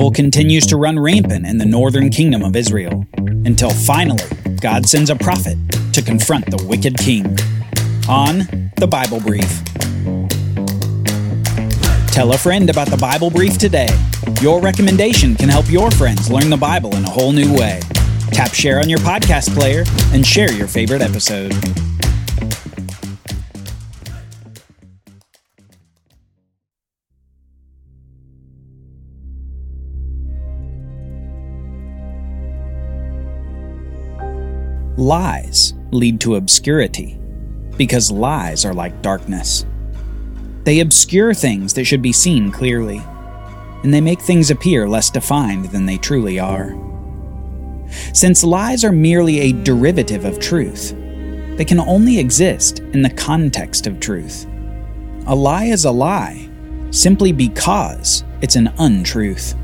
Evil continues to run rampant in the northern kingdom of Israel until finally God sends a prophet to confront the wicked king. On the Bible Brief. Tell a friend about the Bible Brief today. Your recommendation can help your friends learn the Bible in a whole new way. Tap share on your podcast player and share your favorite episode. Lies lead to obscurity because lies are like darkness. They obscure things that should be seen clearly, and they make things appear less defined than they truly are. Since lies are merely a derivative of truth, they can only exist in the context of truth. A lie is a lie simply because it's an untruth,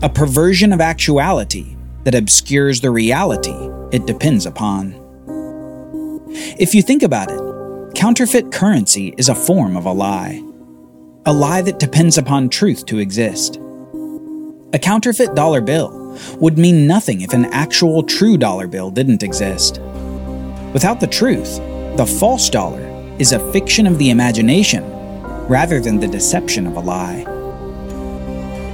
a perversion of actuality that obscures the reality it depends upon. If you think about it, counterfeit currency is a form of a lie, a lie that depends upon truth to exist. A counterfeit dollar bill would mean nothing if an actual true dollar bill didn't exist. Without the truth, the false dollar is a fiction of the imagination rather than the deception of a lie.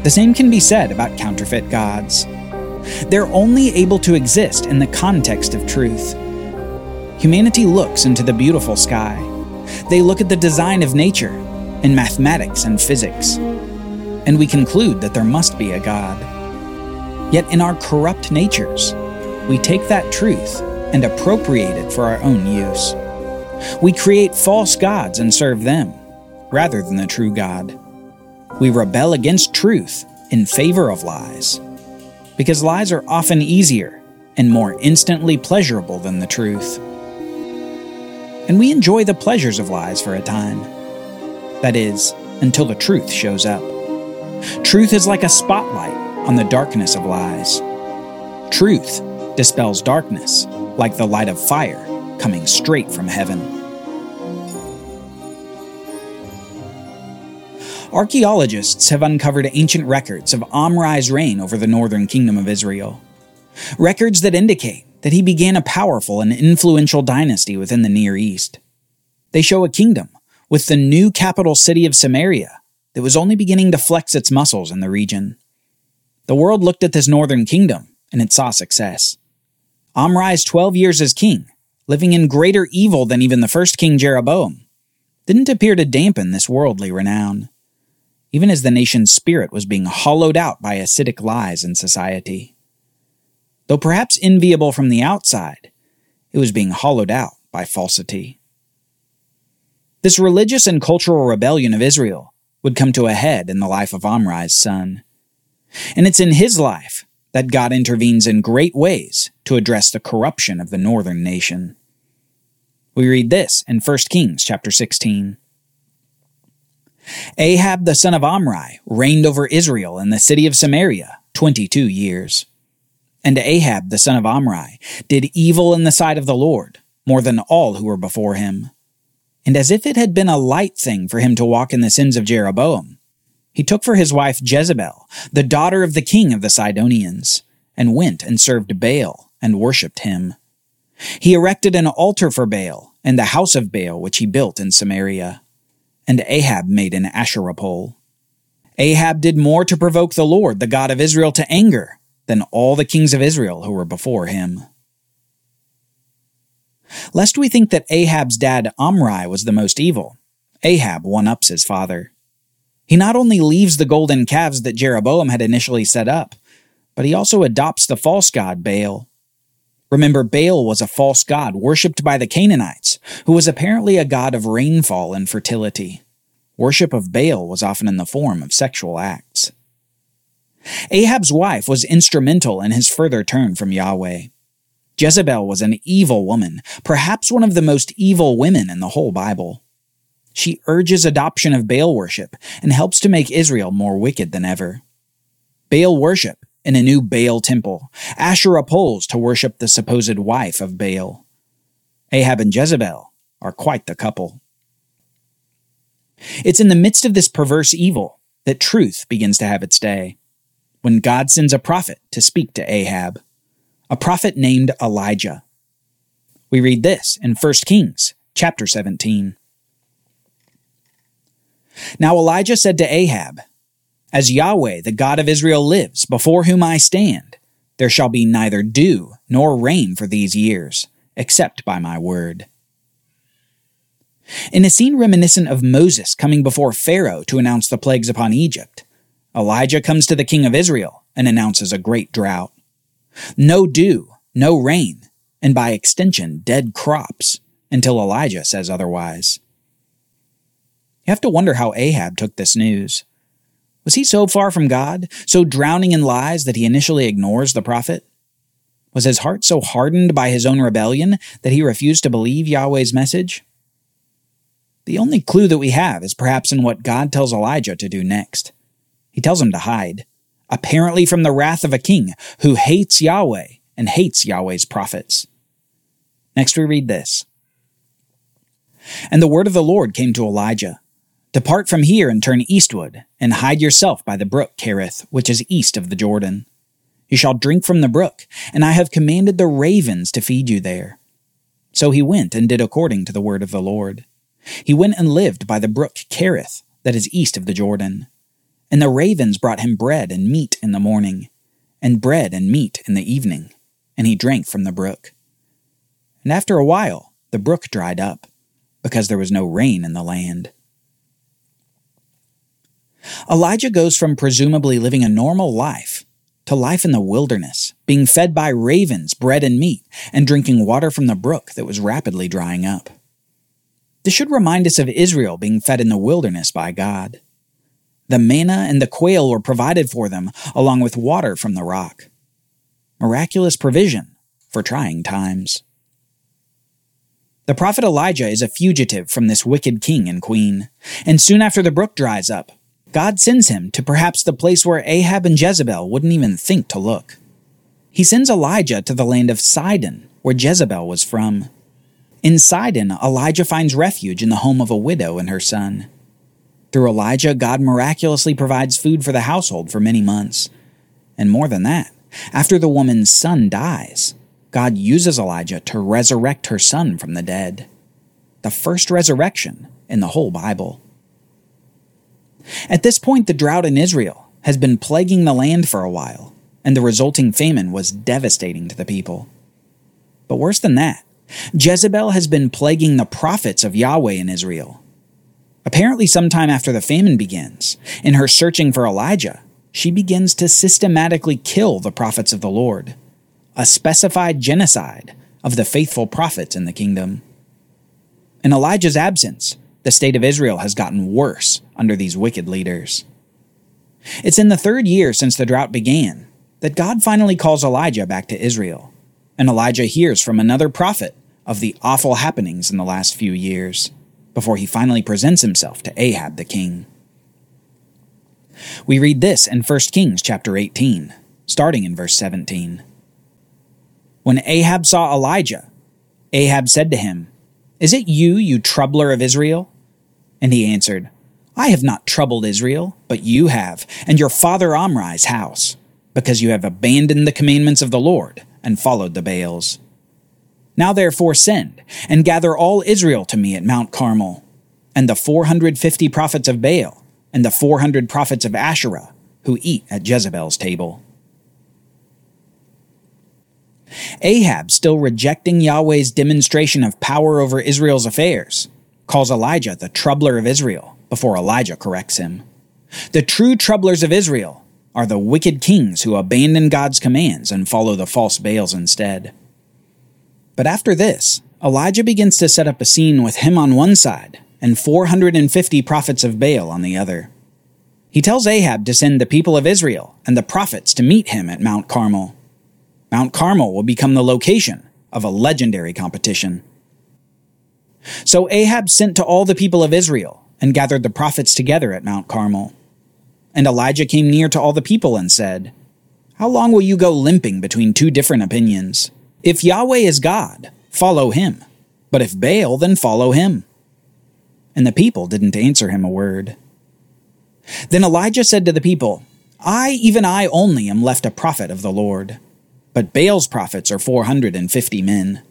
The same can be said about counterfeit gods. They're only able to exist in the context of truth. Humanity looks into the beautiful sky. They look at the design of nature, in mathematics and physics. And we conclude that there must be a God. Yet in our corrupt natures, we take that truth and appropriate it for our own use. We create false gods and serve them, rather than the true God. We rebel against truth in favor of lies because lies are often easier and more instantly pleasurable than the truth. And we enjoy the pleasures of lies for a time. That is, until the truth shows up. Truth is like a spotlight on the darkness of lies. Truth dispels darkness like the light of fire coming straight from heaven. Archaeologists have uncovered ancient records of Omri's reign over the northern kingdom of Israel. Records that indicate that he began a powerful and influential dynasty within the Near East. They show a kingdom with the new capital city of Samaria that was only beginning to flex its muscles in the region. The world looked at this northern kingdom and it saw success. Omri's 12 years as king, living in greater evil than even the first king Jeroboam, didn't appear to dampen this worldly renown even as the nation's spirit was being hollowed out by acidic lies in society. Though perhaps enviable from the outside, it was being hollowed out by falsity. This religious and cultural rebellion of Israel would come to a head in the life of Omri's son. And it's in his life that God intervenes in great ways to address the corruption of the northern nation. We read this in 1 Kings chapter 16. Ahab the son of Omri reigned over Israel in the city of Samaria twenty two years. And Ahab the son of Omri did evil in the sight of the Lord, more than all who were before him. And as if it had been a light thing for him to walk in the sins of Jeroboam, he took for his wife Jezebel, the daughter of the king of the Sidonians, and went and served Baal and worshipped him. He erected an altar for Baal and the house of Baal which he built in Samaria and Ahab made an Asherah pole. Ahab did more to provoke the Lord, the God of Israel, to anger than all the kings of Israel who were before him. Lest we think that Ahab's dad Omri was the most evil, Ahab one ups his father. He not only leaves the golden calves that Jeroboam had initially set up, but he also adopts the false god Baal. Remember, Baal was a false god worshipped by the Canaanites, who was apparently a god of rainfall and fertility. Worship of Baal was often in the form of sexual acts. Ahab's wife was instrumental in his further turn from Yahweh. Jezebel was an evil woman, perhaps one of the most evil women in the whole Bible. She urges adoption of Baal worship and helps to make Israel more wicked than ever. Baal worship in a new Baal temple, Asherah poles to worship the supposed wife of Baal. Ahab and Jezebel are quite the couple. It's in the midst of this perverse evil that truth begins to have its day. when God sends a prophet to speak to Ahab, a prophet named Elijah. We read this in 1 Kings chapter 17. Now Elijah said to Ahab, As Yahweh, the God of Israel, lives, before whom I stand, there shall be neither dew nor rain for these years, except by my word. In a scene reminiscent of Moses coming before Pharaoh to announce the plagues upon Egypt, Elijah comes to the king of Israel and announces a great drought. No dew, no rain, and by extension, dead crops, until Elijah says otherwise. You have to wonder how Ahab took this news. Was he so far from God, so drowning in lies that he initially ignores the prophet? Was his heart so hardened by his own rebellion that he refused to believe Yahweh's message? The only clue that we have is perhaps in what God tells Elijah to do next. He tells him to hide, apparently from the wrath of a king who hates Yahweh and hates Yahweh's prophets. Next, we read this And the word of the Lord came to Elijah Depart from here and turn eastward, and hide yourself by the brook Kerith, which is east of the Jordan. You shall drink from the brook, and I have commanded the ravens to feed you there. So he went and did according to the word of the Lord. He went and lived by the brook Kerith, that is east of the Jordan. And the ravens brought him bread and meat in the morning, and bread and meat in the evening, and he drank from the brook. And after a while, the brook dried up, because there was no rain in the land. Elijah goes from presumably living a normal life to life in the wilderness, being fed by ravens, bread and meat, and drinking water from the brook that was rapidly drying up. This should remind us of Israel being fed in the wilderness by God. The manna and the quail were provided for them, along with water from the rock. Miraculous provision for trying times. The prophet Elijah is a fugitive from this wicked king and queen, and soon after the brook dries up, God sends him to perhaps the place where Ahab and Jezebel wouldn't even think to look. He sends Elijah to the land of Sidon, where Jezebel was from. In Sidon, Elijah finds refuge in the home of a widow and her son. Through Elijah, God miraculously provides food for the household for many months. And more than that, after the woman's son dies, God uses Elijah to resurrect her son from the dead. The first resurrection in the whole Bible. At this point, the drought in Israel has been plaguing the land for a while, and the resulting famine was devastating to the people. But worse than that, Jezebel has been plaguing the prophets of Yahweh in Israel. Apparently, sometime after the famine begins, in her searching for Elijah, she begins to systematically kill the prophets of the Lord, a specified genocide of the faithful prophets in the kingdom. In Elijah's absence, the state of Israel has gotten worse under these wicked leaders. It's in the third year since the drought began that God finally calls Elijah back to Israel, and Elijah hears from another prophet of the awful happenings in the last few years before he finally presents himself to Ahab the king. We read this in 1 Kings chapter 18, starting in verse 17. When Ahab saw Elijah, Ahab said to him, Is it you, you troubler of Israel? And he answered, I have not troubled Israel, but you have, and your father Omri's house, because you have abandoned the commandments of the Lord and followed the Baals. Now therefore send, and gather all Israel to me at Mount Carmel, and the four hundred fifty prophets of Baal, and the four hundred prophets of Asherah, who eat at Jezebel's table. Ahab, still rejecting Yahweh's demonstration of power over Israel's affairs, calls Elijah the troubler of Israel before Elijah corrects him. The true troublers of Israel are the wicked kings who abandon God's commands and follow the false Baals instead. But after this, Elijah begins to set up a scene with him on one side and 450 prophets of Baal on the other. He tells Ahab to send the people of Israel and the prophets to meet him at Mount Carmel. Mount Carmel will become the location of a legendary competition. So Ahab sent to all the people of Israel and gathered the prophets together at Mount Carmel. And Elijah came near to all the people and said, How long will you go limping between two different opinions? If Yahweh is God, follow him. But if Baal, then follow him. And the people didn't answer him a word. Then Elijah said to the people, I, even I only, am left a prophet of the Lord, but Baal's prophets are four hundred and fifty men.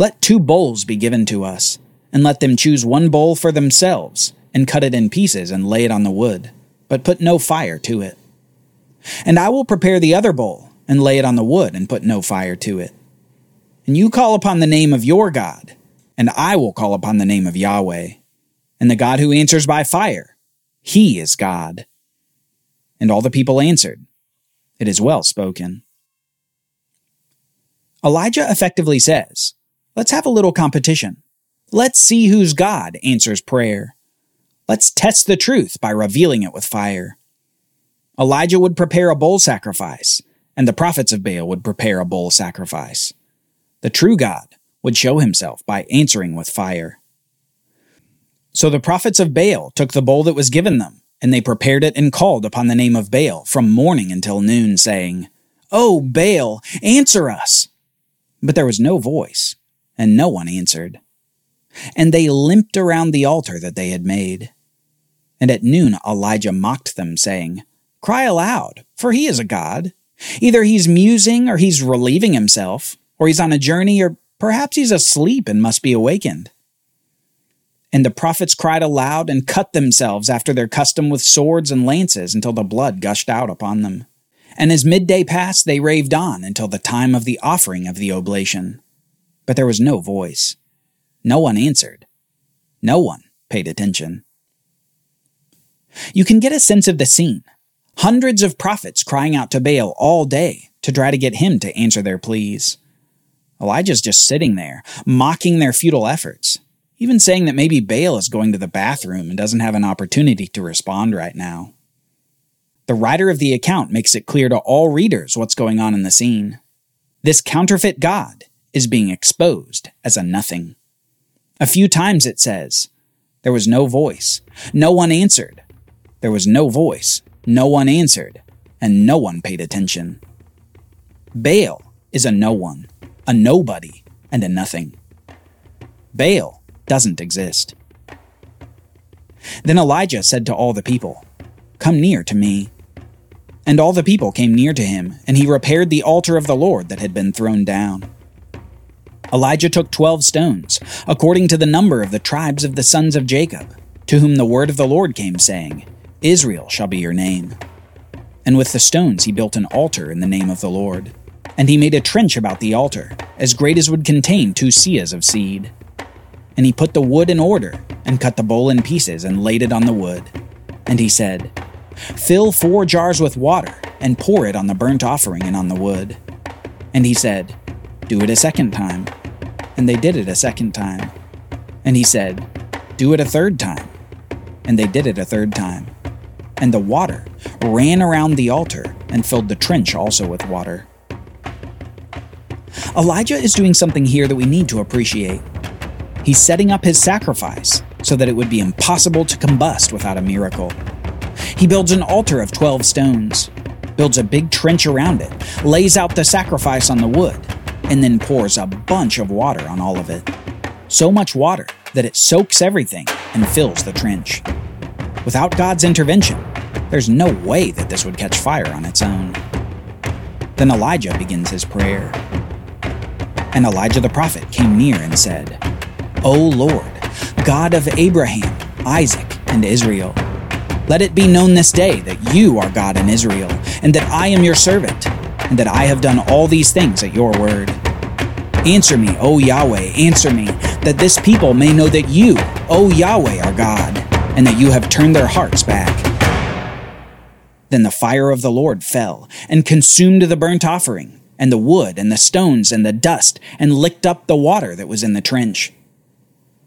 Let two bowls be given to us, and let them choose one bowl for themselves, and cut it in pieces and lay it on the wood, but put no fire to it. And I will prepare the other bowl, and lay it on the wood, and put no fire to it. And you call upon the name of your God, and I will call upon the name of Yahweh, and the God who answers by fire. He is God. And all the people answered, It is well spoken. Elijah effectively says, Let's have a little competition. Let's see whose God answers prayer. Let's test the truth by revealing it with fire. Elijah would prepare a bull sacrifice, and the prophets of Baal would prepare a bull sacrifice. The true God would show himself by answering with fire. So the prophets of Baal took the bowl that was given them, and they prepared it and called upon the name of Baal from morning until noon, saying, O Baal, answer us! But there was no voice, and no one answered. And they limped around the altar that they had made. And at noon Elijah mocked them, saying, Cry aloud, for he is a god. Either he's musing, or he's relieving himself, or he's on a journey, or perhaps he's asleep and must be awakened. And the prophets cried aloud and cut themselves after their custom with swords and lances until the blood gushed out upon them. And as midday passed, they raved on until the time of the offering of the oblation. But there was no voice. No one answered. No one paid attention. You can get a sense of the scene. Hundreds of prophets crying out to Baal all day to try to get him to answer their pleas. Elijah's just sitting there, mocking their futile efforts, even saying that maybe Baal is going to the bathroom and doesn't have an opportunity to respond right now. The writer of the account makes it clear to all readers what's going on in the scene. This counterfeit God is being exposed as a nothing. A few times it says, There was no voice, no one answered, there was no voice, no one answered, and no one paid attention. Baal is a no one, a nobody, and a nothing. Baal doesn't exist. Then Elijah said to all the people, Come near to me. And all the people came near to him, and he repaired the altar of the Lord that had been thrown down. Elijah took twelve stones, according to the number of the tribes of the sons of Jacob, to whom the word of the Lord came, saying, Israel shall be your name. And with the stones he built an altar in the name of the Lord. And he made a trench about the altar, as great as would contain two seahs of seed. And he put the wood in order, and cut the bowl in pieces, and laid it on the wood. And he said, Fill four jars with water, and pour it on the burnt offering and on the wood. And he said, Do it a second time. And they did it a second time. And he said, Do it a third time. And they did it a third time and the water ran around the altar and filled the trench also with water. Elijah is doing something here that we need to appreciate. He's setting up his sacrifice so that it would be impossible to combust without a miracle. He builds an altar of 12 stones, builds a big trench around it, lays out the sacrifice on the wood, and then pours a bunch of water on all of it. So much water that it soaks everything and fills the trench. Without God's intervention, there's no way that this would catch fire on its own. Then Elijah begins his prayer. And Elijah the prophet came near and said, O Lord, God of Abraham, Isaac, and Israel, let it be known this day that you are God in Israel, and that I am your servant, and that I have done all these things at your word. Answer me, O Yahweh, answer me, that this people may know that you, O Yahweh, are God, and that you have turned their hearts back. Then the fire of the Lord fell, and consumed the burnt offering, and the wood, and the stones, and the dust, and licked up the water that was in the trench.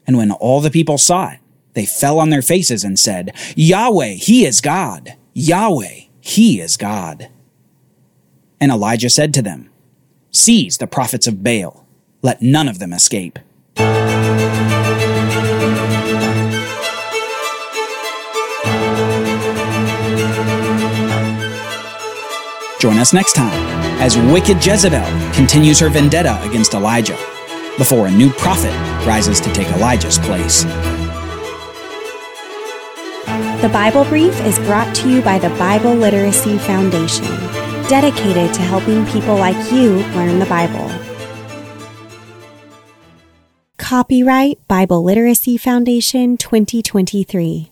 And when all the people saw it, they fell on their faces and said, Yahweh, He is God! Yahweh, He is God! And Elijah said to them, Seize the prophets of Baal, let none of them escape. Join us next time as wicked Jezebel continues her vendetta against Elijah before a new prophet rises to take Elijah's place. The Bible Brief is brought to you by the Bible Literacy Foundation, dedicated to helping people like you learn the Bible. Copyright Bible Literacy Foundation 2023.